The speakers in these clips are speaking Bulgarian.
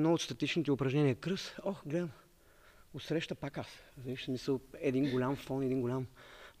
едно от статичните упражнения кръст. Ох, гледам, усреща пак аз. Виж, мисъл, един голям фон, един голям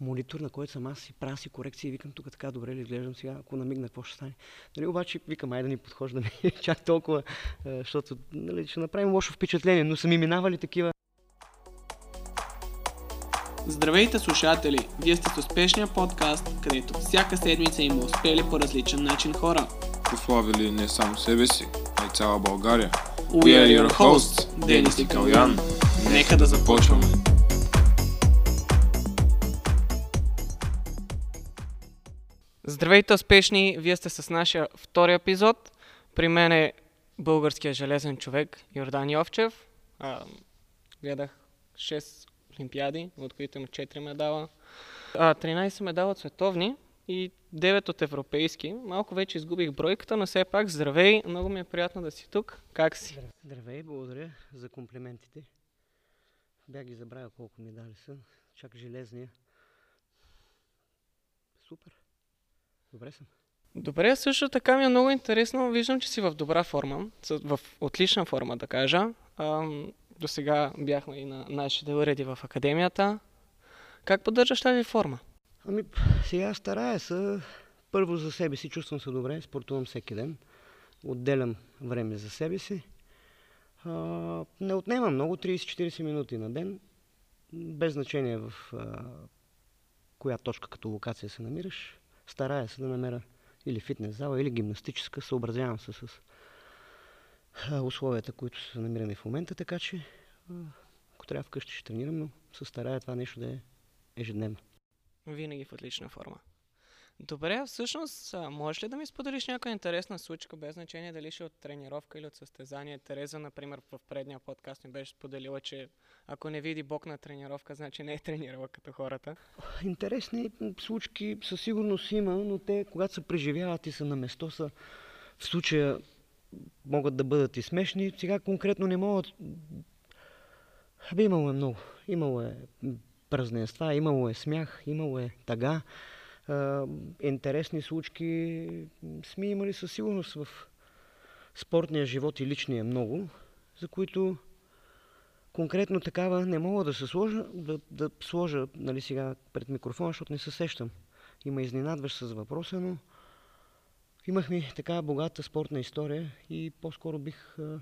монитор, на който съм аз правя си корекции и викам тук така добре ли изглеждам сега, ако намигна, какво ще стане. Нали, обаче викам, айде да ни подхождаме чак толкова, защото нали, ще направим лошо впечатление, но са ми минавали такива Здравейте слушатели! Вие сте с успешния подкаст, където всяка седмица има успели по различен начин хора. Прославили не само себе си, а и цяла България. We are your hosts, Денис и Калян. Нека да започваме! Здравейте успешни! Вие сте с нашия втори епизод. При мен е българския железен човек Йордан Йовчев. А, гледах 6 олимпиади, от които има 4 медала. А, 13 медала от световни и 9 от европейски. Малко вече изгубих бройката, но все пак здравей, много ми е приятно да си тук. Как си? Здравей, благодаря за комплиментите. Бях ги забравя колко медали са. Чак железния. Супер. Добре съм. Добре, също така ми е много интересно. Виждам, че си в добра форма, в отлична форма да кажа. До сега бяхме и на нашите уреди в академията. Как поддържаш тази форма? Ами, сега старая се. Първо за себе си чувствам се добре, спортувам всеки ден. Отделям време за себе си. А, не отнема много, 30-40 минути на ден. Без значение в а, коя точка като локация се намираш. Старая се да намеря или фитнес зала, или гимнастическа. Съобразявам се с условията, които са намираме в момента, така че ако трябва вкъщи ще тренирам, но се старая това нещо да е ежедневно. Винаги в отлична форма. Добре, всъщност, можеш ли да ми споделиш някаква интересна случка, без значение дали ще е от тренировка или от състезание? Тереза, например, в предния подкаст ми беше споделила, че ако не види Бог на тренировка, значи не е тренирала като хората. Интересни случки със сигурност има, но те, когато се преживяват и са на место, са в случая могат да бъдат и смешни. Сега конкретно не могат Абе, имало е много. Имало е празненства, имало е смях, имало е тъга. А, интересни случки сме имали със сигурност в спортния живот и личния много, за които конкретно такава не мога да се сложа, да, да сложа нали, сега пред микрофона, защото не се сещам. Има изненадваш с въпроса, но имахме така богата спортна история и по-скоро бих а,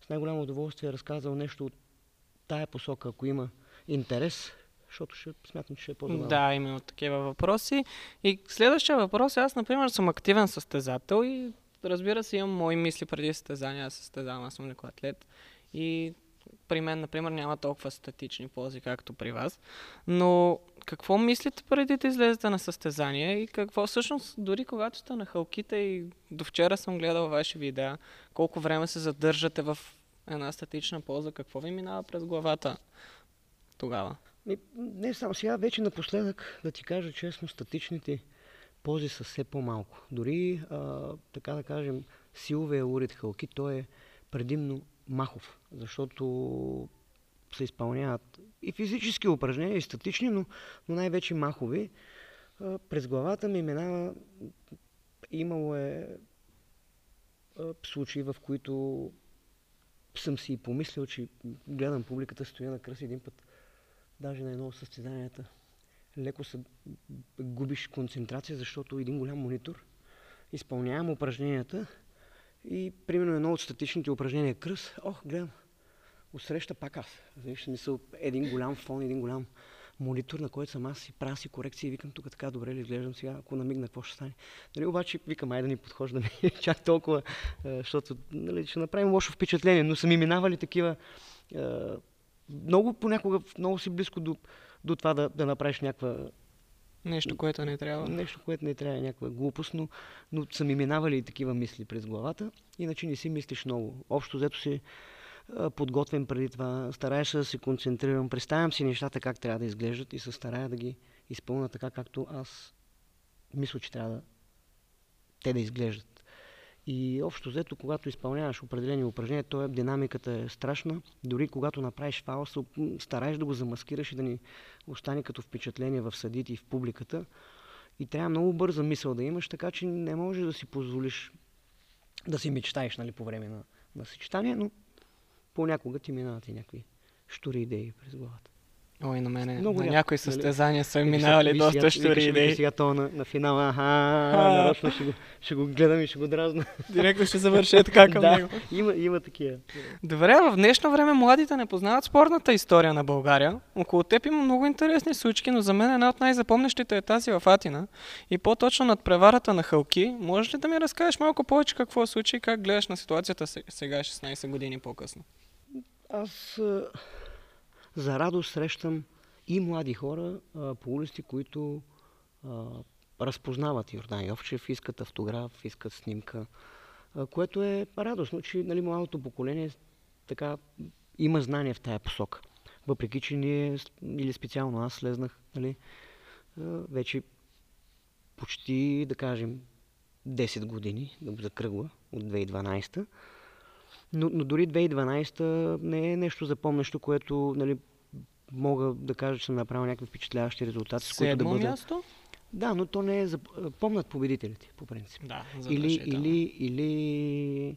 с най-голямо удоволствие разказал нещо от тая посока, ако има интерес, защото ще смятам, че ще е по-добре. Да, именно такива въпроси. И следващия въпрос е, аз, например, съм активен състезател и разбира се, имам мои мисли преди състезания, аз състезавам, аз съм леко атлет. И при мен, например, няма толкова статични ползи, както при вас. Но какво мислите преди да излезете на състезание и какво всъщност, дори когато сте на халките и до вчера съм гледал ваши видеа, колко време се задържате в една статична полза, какво ви минава през главата тогава? Не, само сега, вече напоследък, да ти кажа честно, статичните пози са все по-малко. Дори, а, така да кажем, силовия уред халки, той е предимно махов, защото се изпълняват и физически упражнения, и статични, но, но най-вече махови. А, през главата ми минава, имало е а, случаи, в които съм си и помислил, че гледам публиката, стоя на кръст един път, даже на едно от състезанията. Леко се губиш концентрация, защото един голям монитор изпълнявам упражненията и примерно едно от статичните упражнения кръст, ох, гледам, усреща пак аз. Виж, мисъл, един голям фон, един голям монитор, на който съм аз и правя си корекции и викам тук така добре ли изглеждам сега, ако намигна, какво ще стане. Нали, обаче викам, айде да ни подхождаме чак толкова, защото нали, ще направим лошо впечатление, но са ми минавали такива много понякога, много си близко до, до това да, да направиш някаква Нещо, което не трябва. Нещо, което не трябва, някаква глупост, но, но са ми минавали и такива мисли през главата, иначе не си мислиш много. Общо взето си подготвен преди това, стараеш се да се концентрирам, представям си нещата как трябва да изглеждат и се старая да ги изпълня така, както аз мисля, че трябва да те да изглеждат. И общо взето, когато изпълняваш определени упражнения, то е, динамиката е страшна. Дори когато направиш фаул, стараеш да го замаскираш и да ни остане като впечатление в съдите и в публиката. И трябва много бърза мисъл да имаш, така че не можеш да си позволиш да си мечтаеш нали, по време на, на съчетание, но понякога ти минават и някакви штури идеи през главата. Ой, на мене, Много на някои нали? състезания са Виж, минавали доста вика идеи. Сега то на, на финала, аха, нарочно ще го, ще го гледам и ще го дразна. Директно ще завърши е така към да, него. има, има такива. Добре, в днешно време младите не познават спортната история на България. Около теб има много интересни случки, но за мен една от най-запомнящите е тази в Атина. И по-точно над преварата на Халки. Можеш ли да ми разкажеш малко повече какво се случи и как гледаш на ситуацията се- сега, 16 години по-късно? Аз за радост срещам и млади хора а, по улиците, които а, разпознават Йордан Йовчев, искат автограф, искат снимка, а, което е радостно, че нали, младото поколение така има знание в тая посока. Въпреки, че ние, или специално аз, слезнах нали, вече почти, да кажем, 10 години, да го закръгла, от 2012 но, но дори 2012 не е нещо запомнящо, което нали, мога да кажа, че съм направил някакви впечатляващи резултати, с които да бъда... място? Да, но то не е... За... Помнят победителите, по принцип. Да, Или, задължително. или, или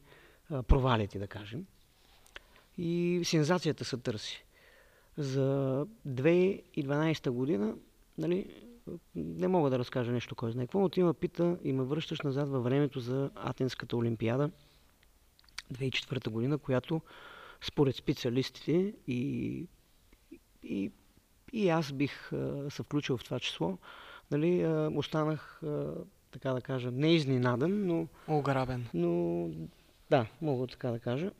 а, провалите, да кажем. И сензацията се търси. За 2012 година, нали, не мога да разкажа нещо, кой знае какво, но ти ме пита и ме връщаш назад във времето за Атенската олимпиада 2004 година, която според специалистите и, и, и аз бих а, се включил в това число, нали, а, останах, а, така да кажа, не изненадан, но Ограбен. но да, мога така да кажа.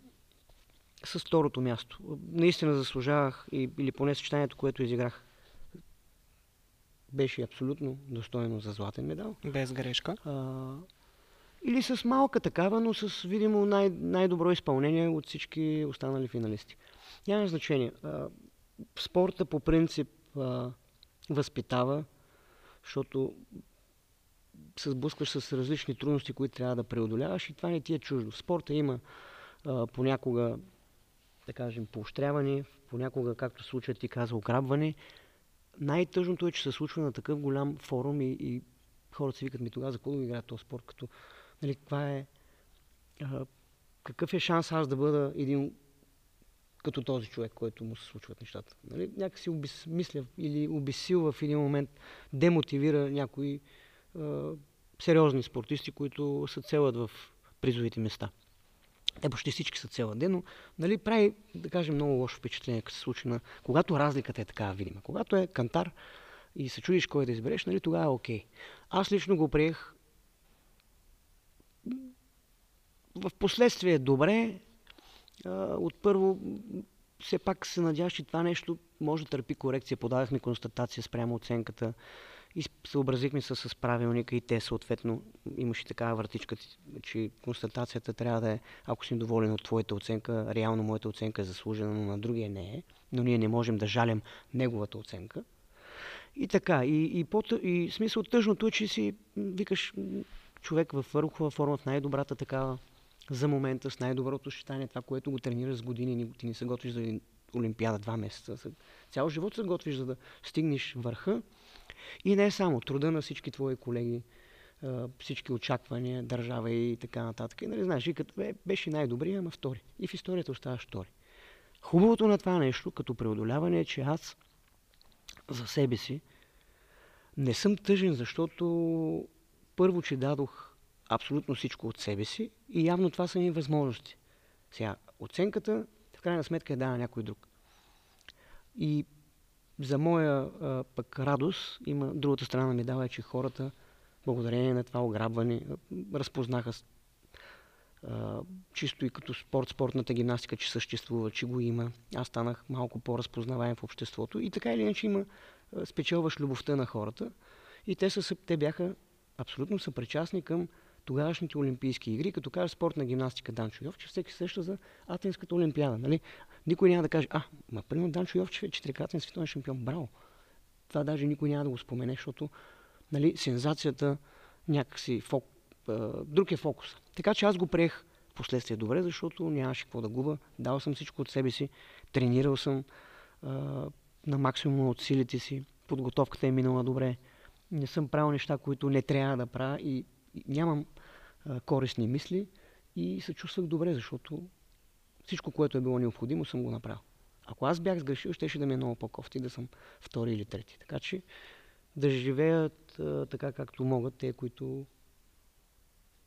С второто място. Наистина заслужавах, и, или поне съчетанието, което изиграх, беше абсолютно достойно за златен медал. Без грешка. А, или с малка такава, но с видимо най- най-добро изпълнение от всички останали финалисти. Няма значение. Спорта по принцип възпитава, защото се сблъскваш с различни трудности, които трябва да преодоляваш и това не ти е чуждо. Спорта има понякога, да кажем, поощряване, понякога, както се случва, ти каза, ограбване. Най-тъжното е, че се случва на такъв голям форум и, и хората си викат ми тогава, за какво да играят този спорт, като, нали, каква е, а, какъв е шанс аз да бъда един като този човек, който му се случват нещата. Нали? Някакси обезмисля или обесилва в един момент, демотивира някои а, сериозни спортисти, които се целят в призовите места. Те почти всички са целят ден, но нали, прави, да кажем, много лошо впечатление, като се случи на... Когато разликата е такава видима. Когато е кантар и се чудиш кой да избереш, нали, тогава е окей. Аз лично го приех в последствие добре. А, от първо, все пак се надяваш, че това нещо може да търпи корекция. Подадахме констатация спрямо оценката и съобразихме се с правилника и те съответно имаше такава вратичка, че констатацията трябва да е, ако си доволен от твоята оценка, реално моята оценка е заслужена, но на другия не е. Но ние не можем да жалим неговата оценка. И така, и, и, по, и смисъл тъжното е, че си викаш човек във върхова форма, в най-добрата такава за момента, с най-доброто съчетание, това, което го тренираш с години, ни- ти не се готвиш за Олимпиада два месеца. Цял живот се готвиш, за да стигнеш върха. И не само труда на всички твои колеги, всички очаквания, държава и така нататък. И, нали, знаеш, и като бе, беше най-добрия, ама втори. И в историята оставаш втори. Хубавото на това нещо, като преодоляване е, че аз за себе си не съм тъжен, защото първо, че дадох абсолютно всичко от себе си и явно това са ми възможности. Сега, оценката в крайна сметка е дана някой друг. И за моя а, пък радост има другата страна на медала е, че хората благодарение на това ограбване разпознаха а, чисто и като спорт, спортната гимнастика, че съществува, че го има. Аз станах малко по-разпознаваем в обществото и така или иначе има спечелваш любовта на хората и те, са, те бяха абсолютно съпричастни към тогавашните Олимпийски игри, като кажа спортна гимнастика Данчо Йовчев, всеки сеща за Атенската Олимпиада. Нали? Никой няма да каже, а, ма примерно Данчо Йовчев е четирикратен световен шампион. Браво! Това даже никой няма да го спомене, защото нали, сензацията някакси фок, друг е фокус. Така че аз го приех в последствие добре, защото нямаше какво да губа. Дал съм всичко от себе си, тренирал съм на максимум от силите си, подготовката е минала добре. Не съм правил неща, които не трябва да правя и, нямам корисни мисли и се чувствах добре, защото всичко, което е било необходимо, съм го направил. Ако аз бях сгрешил, щеше да ми е много по-кофти да съм втори или трети. Така че да живеят а, така както могат те, които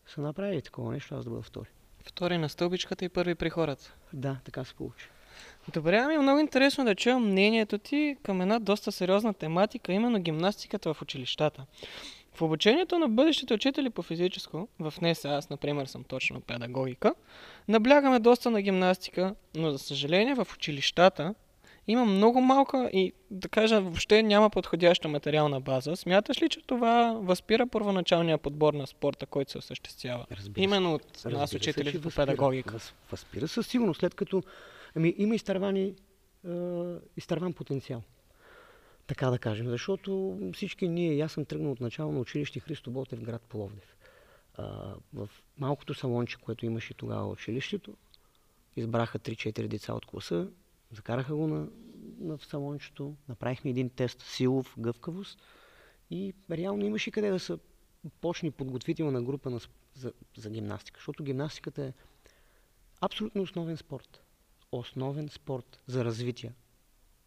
са направили такова нещо, аз да бъда втори. Втори на стълбичката и първи при хората. Да, така се получи. Добре, ами много интересно да чуя мнението ти към една доста сериозна тематика, именно гимнастиката в училищата. В обучението на бъдещите учители по физическо, в НЕСА, аз например съм точно педагогика, наблягаме доста на гимнастика, но за съжаление в училищата има много малка и да кажа въобще няма подходяща материална база. Смяташ ли, че това възпира първоначалния подбор на спорта, който се осъществява? Разбира се. Именно от Разбира нас учителите по педагогика. Въз, възпира със сигурност, след като ами, има изтървани, е, изтърван потенциал. Така да кажем, защото всички ние, аз съм тръгнал от начало на училище Христо Ботев град Пловдив. А, в малкото салонче, което имаше тогава училището, избраха 3-4 деца от класа, закараха го на, на в салончето, направихме един тест силов, гъвкавост и реално имаше къде да се почне подготвителна група на, за, за гимнастика, защото гимнастиката е абсолютно основен спорт. Основен спорт за развитие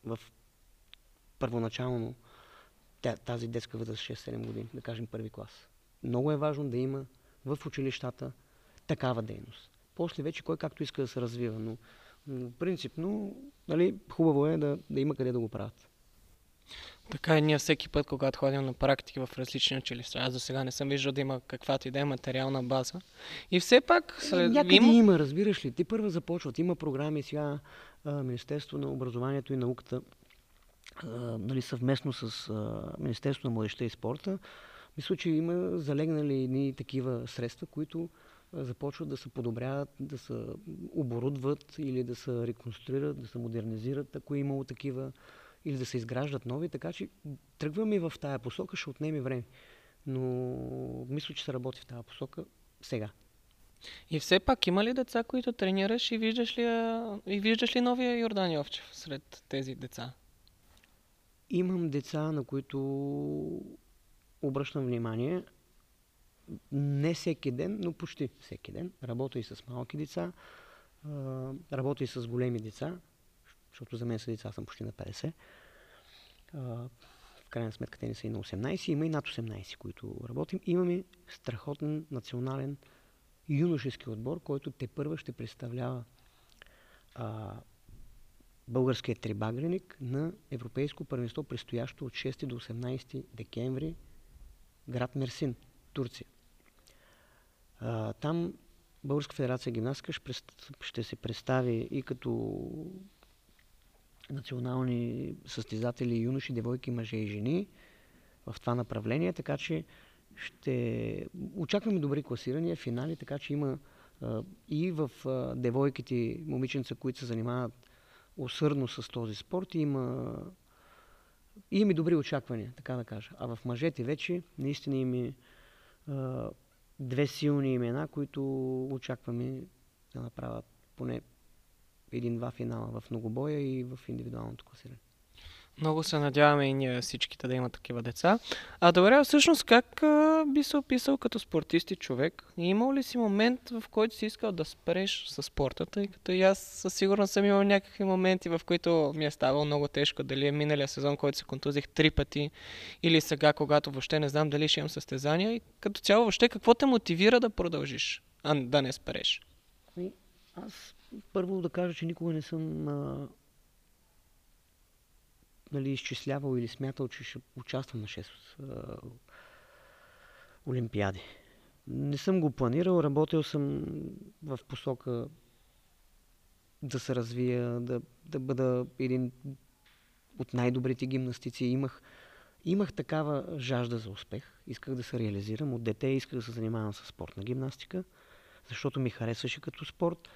в първоначално тази детска възраст 6-7 години, да кажем първи клас. Много е важно да има в училищата такава дейност. После вече кой както иска да се развива, но, но принципно нали, хубаво е да, да има къде да го правят. Така и ние всеки път, когато ходим на практики в различни училища, аз до сега не съм виждал да има каквато и да е материална база. И все пак, след... Някъде има... има... разбираш ли. Те първа започват. Има програми сега а, Министерство на образованието и науката нали, съвместно с Министерство на младеща и спорта. Мисля, че има залегнали едни такива средства, които започват да се подобряват, да се оборудват или да се реконструират, да се модернизират, ако е имало такива, или да се изграждат нови. Така че тръгваме в тая посока, ще отнеме време. Но мисля, че се работи в тази посока сега. И все пак има ли деца, които тренираш и виждаш ли, и виждаш ли новия Йордан Йовчев сред тези деца? Имам деца, на които обръщам внимание. Не всеки ден, но почти всеки ден. Работя и с малки деца, работя и с големи деца, защото за мен са деца, съм почти на 50. А, в крайна сметка те не са и на 18, има и над 18, които работим. Имаме страхотен национален юношески отбор, който те първа ще представлява българският трибагреник на Европейско първенство, предстоящо от 6 до 18 декември, град Мерсин, Турция. А, там Българска федерация гимнастика ще, се представи и като национални състезатели, юноши, девойки, мъже и жени в това направление, така че ще очакваме добри класирания, финали, така че има а, и в а, девойките момиченца, които се занимават усърдно с този спорт, има, има и добри очаквания, така да кажа. А в мъжете вече наистина има а, две силни имена, които очакваме да направят поне един-два финала в многобоя и в индивидуалното класиране. Много се надяваме и ние всичките да имат такива деца. А добре, всъщност как а, би се описал като спортист и човек? Имал ли си момент, в който си искал да спреш с спорта, тъй като и аз със сигурност съм имал някакви моменти, в които ми е ставало много тежко, дали е миналия сезон, който се контузих три пъти, или сега, когато въобще не знам дали ще имам състезания. И като цяло въобще какво те мотивира да продължиш, а да не спреш? Ами, Аз първо да кажа, че никога не съм а, нали, изчислявал или смятал, че ще участвам на 6 а, олимпиади. Не съм го планирал, работил съм в посока да се развия, да, да бъда един от най-добрите гимнастици. Имах, имах такава жажда за успех. Исках да се реализирам. От дете исках да се занимавам с спортна гимнастика, защото ми харесваше като спорт.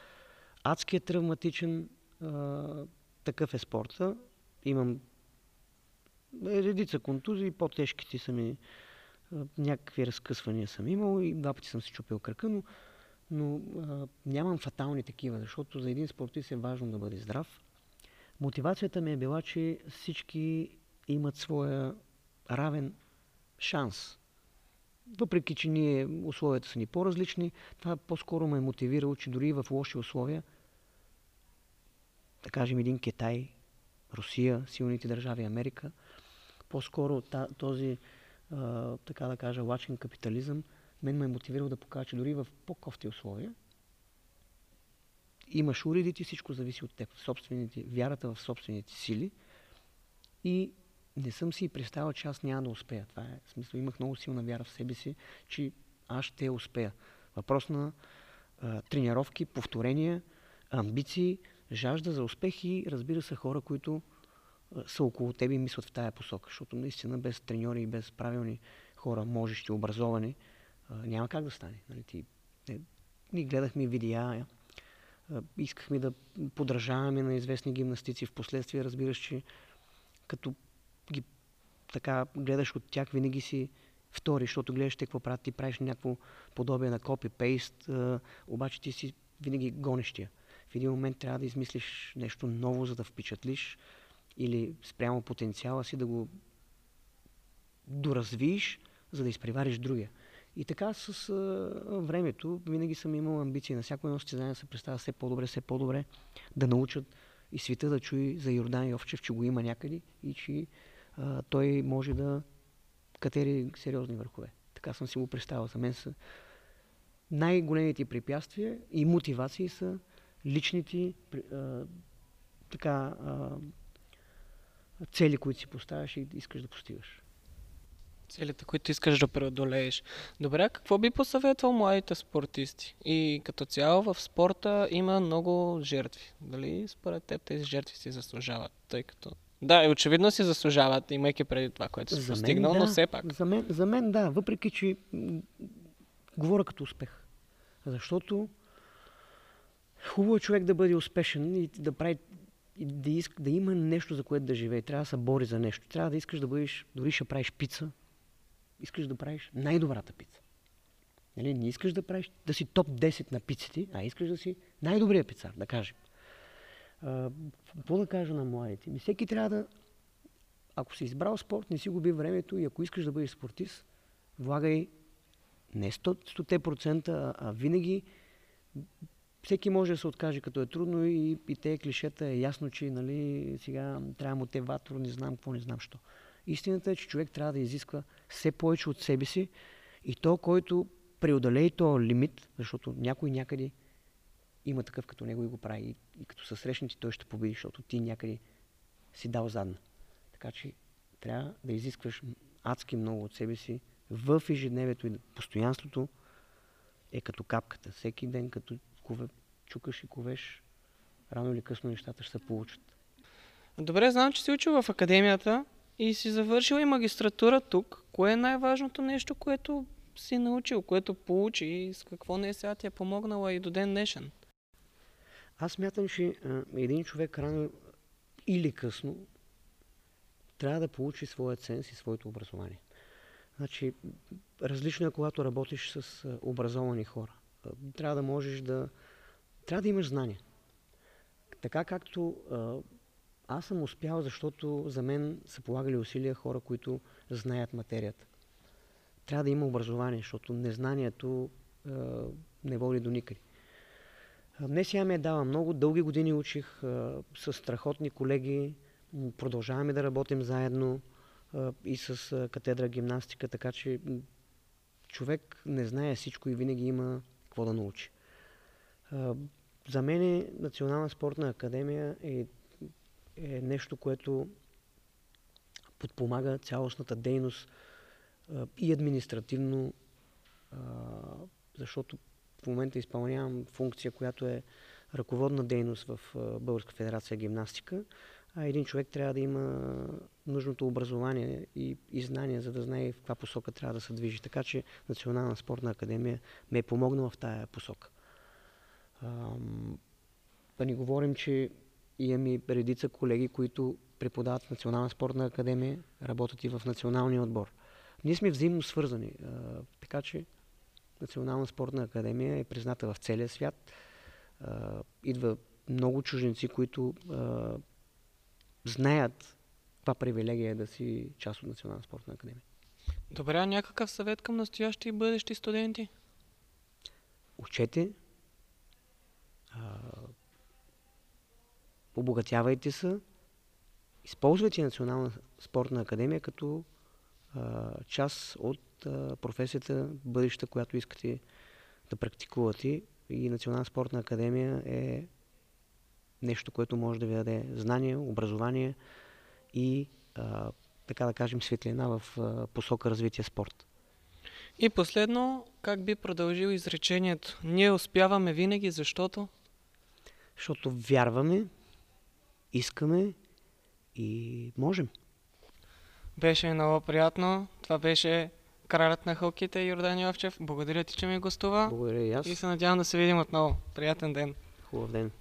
Адски е травматичен, а, такъв е спорта. Имам редица контузии, по-тежките са ми а, някакви разкъсвания съм имал и два пъти съм си чупил кръка, но, но а, нямам фатални такива, защото за един спортист е важно да бъде здрав. Мотивацията ми е била, че всички имат своя равен шанс. Въпреки, че ние условията са ни по-различни, това по-скоро ме е мотивирало, че дори в лоши условия да кажем, един Китай, Русия, силните държави, Америка. По-скоро този, така да кажа, лачен капитализъм мен ме е мотивирал да покажа, че дори в по-кофти условия имаш уредите, всичко зависи от теб, собствените, вярата в собствените сили и не съм си представил, че аз няма да успея. Това е в смисъл. Имах много силна вяра в себе си, че аз ще успея. Въпрос на а, тренировки, повторения, амбиции, жажда за успех и разбира се хора, които са около тебе и мислят в тая посока. Защото наистина без треньори и без правилни хора, можещи, образовани, няма как да стане. Нали, ти, не, ние гледахме видеа, искахме да подражаваме на известни гимнастици. Впоследствие разбираш, че като ги така гледаш от тях, винаги си втори, защото гледаш те какво правят, ти правиш някакво подобие на копи-пейст, обаче ти си винаги гонещия. В един момент трябва да измислиш нещо ново, за да впечатлиш или спрямо потенциала си да го доразвиеш, за да изпревариш другия. И така с а, времето винаги съм имал амбиции на всяко едно състезание да се представя все по-добре, все по-добре, да научат и света да чуи за Йордан Йовчев, че го има някъде и че а, той може да катери сериозни върхове. Така съм си го представил. За мен са най-големите препятствия и мотивации са личните а, така, а, цели, които си поставяш и искаш да постигаш. Целите, които искаш да преодолееш. Добре, какво би посъветвал младите спортисти? И като цяло в спорта има много жертви. Дали според теб тези жертви си заслужават? Тъй като да, и очевидно си заслужават, имайки преди това, което си постигнал, да, но все пак. За мен, за мен да, въпреки че говоря като успех. Защото хубаво е човек да бъде успешен и да прави да, иска, да има нещо, за което да живее. Трябва да се бори за нещо. Трябва да искаш да бъдеш, дори ще правиш пица, искаш да правиш най-добрата пица. Нали? Не искаш да правиш, да си топ 10 на пиците, а искаш да си най-добрия пицар, да кажем. Какво да кажа на младите? Ми всеки трябва да, ако си избрал спорт, не си губи времето и ако искаш да бъдеш спортист, влагай не 100%, 100% а винаги всеки може да се откаже, като е трудно и, и те клишета е ясно, че нали, сега трябва мотиватор, не знам какво, не знам що. Истината е, че човек трябва да изисква все повече от себе си и то, който преодолее този лимит, защото някой някъде има такъв като него и го прави. И, и като са срещнати, той ще победи, защото ти някъде си дал задна. Така че трябва да изискваш адски много от себе си в ежедневието и постоянството е като капката. Всеки ден, като кове, чукаш и ковеш, рано или късно нещата ще се получат. Добре, знам, че си учил в академията и си завършил и магистратура тук. Кое е най-важното нещо, което си научил, което получи и с какво не е сега ти е помогнала и до ден днешен? Аз мятам, че а, един човек рано или късно трябва да получи своя ценз и своето образование. Значи, различно е, когато работиш с образовани хора. Трябва да можеш да... Трябва да имаш знания. Така както аз съм успял, защото за мен са полагали усилия хора, които знаят материята. Трябва да има образование, защото незнанието а, не води до никъде. Днес сега ми е дава много. Дълги години учих а, с страхотни колеги. Продължаваме да работим заедно а, и с катедра гимнастика, така че човек не знае всичко и винаги има какво да научи. За мен Национална спортна академия е, е нещо, което подпомага цялостната дейност и административно, защото в момента изпълнявам функция, която е ръководна дейност в Българска федерация гимнастика, а един човек трябва да има нужното образование и, и знание, за да знае в каква посока трябва да се движи. Така че Национална спортна академия ме е помогнала в тая посока. да ни говорим, че имаме редица колеги, които преподават в Национална спортна академия, работят и в националния отбор. Ние сме взаимно свързани, а, така че Национална спортна академия е призната в целия свят. А, идва много чужденци, които а, знаят каква привилегия е да си част от Национална спортна академия. Добре, а някакъв съвет към настоящи и бъдещи студенти? Учете. А, обогатявайте се, използвайте Национална спортна академия като а, част от а, професията бъдеща, която искате да практикувате. И Национална спортна академия е нещо, което може да ви даде знание, образование и а, така да кажем светлина в а, посока развитие спорт. И последно, как би продължил изречението? Ние успяваме винаги, защото Защото вярваме, искаме и можем. беше много приятно. Това беше кралят на хълките Йордан Йовчев. Благодаря ти, че ми гостува. Благодаря и аз. И се надявам да се видим отново. Приятен ден! Хубав ден.